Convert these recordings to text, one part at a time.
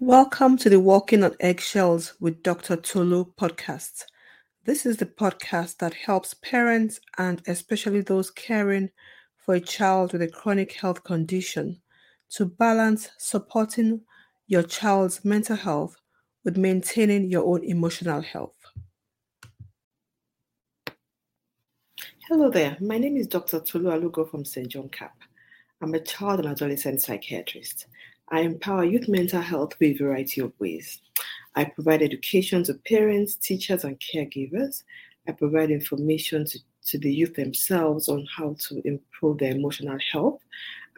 Welcome to the Walking on Eggshells with Dr. Tolu podcast. This is the podcast that helps parents and especially those caring for a child with a chronic health condition to balance supporting your child's mental health with maintaining your own emotional health. Hello there, my name is Dr. Tolu Alugo from St. John Capp. I'm a child and adolescent psychiatrist. I empower youth mental health with a variety of ways. I provide education to parents, teachers, and caregivers. I provide information to, to the youth themselves on how to improve their emotional health.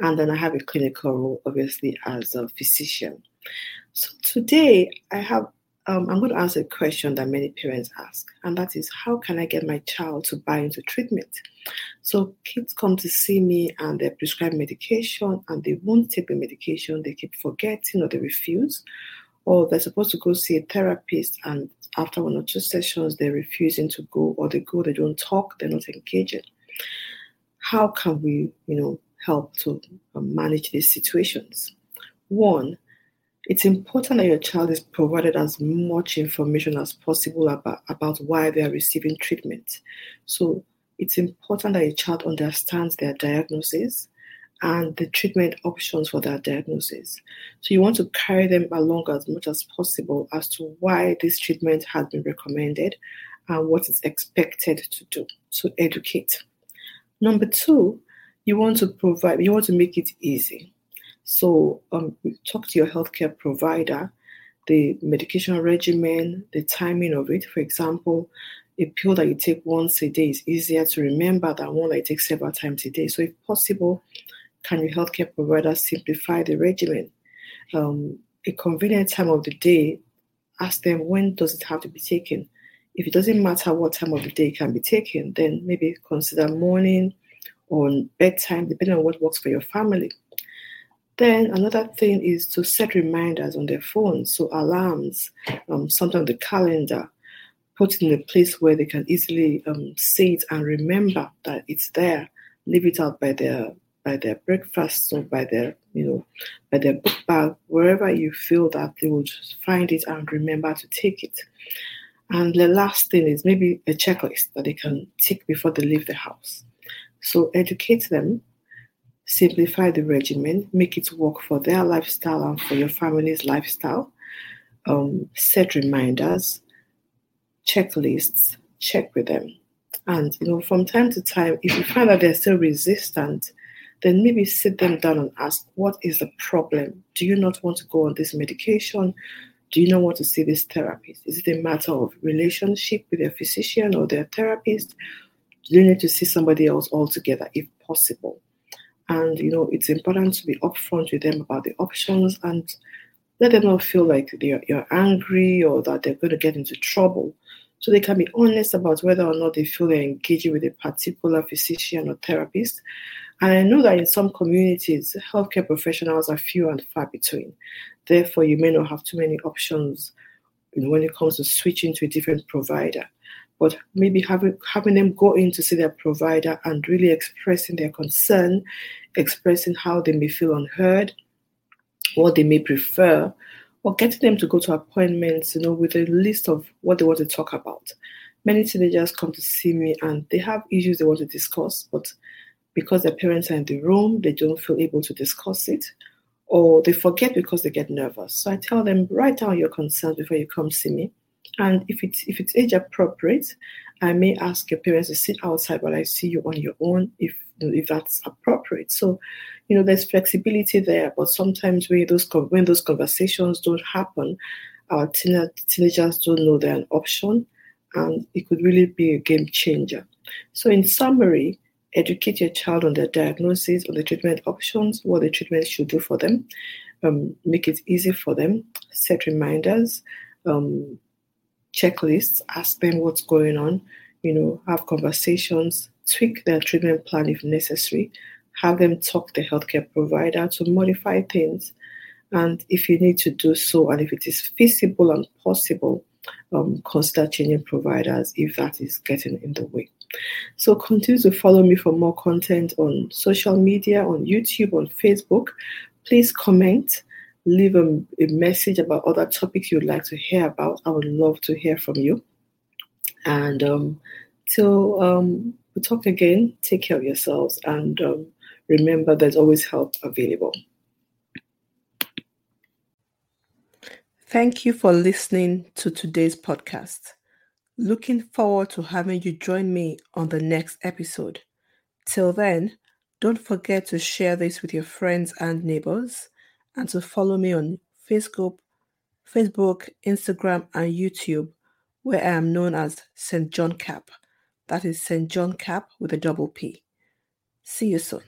And then I have a clinical role, obviously, as a physician. So today I have um, I'm going to ask a question that many parents ask, and that is how can I get my child to buy into treatment? So kids come to see me and they're prescribed medication and they won't take the medication, they keep forgetting or they refuse, or they're supposed to go see a therapist and after one or two sessions they're refusing to go, or they go, they don't talk, they're not engaging. How can we, you know, help to um, manage these situations? One, it's important that your child is provided as much information as possible about, about why they are receiving treatment. So it's important that your child understands their diagnosis and the treatment options for that diagnosis. So you want to carry them along as much as possible as to why this treatment has been recommended and what is expected to do. So educate. Number two, you want to provide, you want to make it easy. So um, talk to your healthcare provider, the medication regimen, the timing of it. For example, a pill that you take once a day is easier to remember than one that you take several times a day. So, if possible, can your healthcare provider simplify the regimen? Um, a convenient time of the day, ask them when does it have to be taken. If it doesn't matter what time of the day it can be taken, then maybe consider morning or bedtime, depending on what works for your family. Then another thing is to set reminders on their phones, so alarms, um, sometimes the calendar, put in a place where they can easily um, see it and remember that it's there. Leave it out by their by their breakfast or by their you know by their book bag, wherever you feel that they just find it and remember to take it. And the last thing is maybe a checklist that they can tick before they leave the house. So educate them simplify the regimen, make it work for their lifestyle and for your family's lifestyle. Um, set reminders, checklists, check with them. And you know, from time to time, if you find that they're still resistant, then maybe sit them down and ask, what is the problem? Do you not want to go on this medication? Do you not want to see this therapist? Is it a matter of relationship with their physician or their therapist? Do you need to see somebody else altogether if possible? And you know, it's important to be upfront with them about the options and let them not feel like you're, you're angry or that they're going to get into trouble. So they can be honest about whether or not they feel they're engaging with a particular physician or therapist. And I know that in some communities, healthcare professionals are few and far between. Therefore, you may not have too many options when it comes to switching to a different provider but maybe having having them go in to see their provider and really expressing their concern, expressing how they may feel unheard, what they may prefer, or getting them to go to appointments, you know, with a list of what they want to talk about. Many teenagers come to see me and they have issues they want to discuss, but because their parents are in the room, they don't feel able to discuss it, or they forget because they get nervous. So I tell them, write down your concerns before you come see me and if it's if it's age appropriate, I may ask your parents to sit outside while I see you on your own if if that's appropriate. So, you know, there's flexibility there, but sometimes when those when those conversations don't happen, our teenagers don't know they're an option, and it could really be a game changer. So, in summary, educate your child on their diagnosis, on the treatment options, what the treatment should do for them, um, make it easy for them, set reminders. Um, checklists, ask them what's going on, you know, have conversations, tweak their treatment plan if necessary, have them talk to the healthcare provider to modify things. And if you need to do so, and if it is feasible and possible, um, consider changing providers if that is getting in the way. So continue to follow me for more content on social media, on YouTube, on Facebook. Please comment leave a, a message about other topics you'd like to hear about. I would love to hear from you. And um, till um, we talk again, take care of yourselves and um, remember there's always help available. Thank you for listening to today's podcast. Looking forward to having you join me on the next episode. Till then, don't forget to share this with your friends and neighbors and to follow me on Facebook, Facebook, Instagram, and YouTube, where I am known as St. John Capp. That is St. John Capp with a double P. See you soon.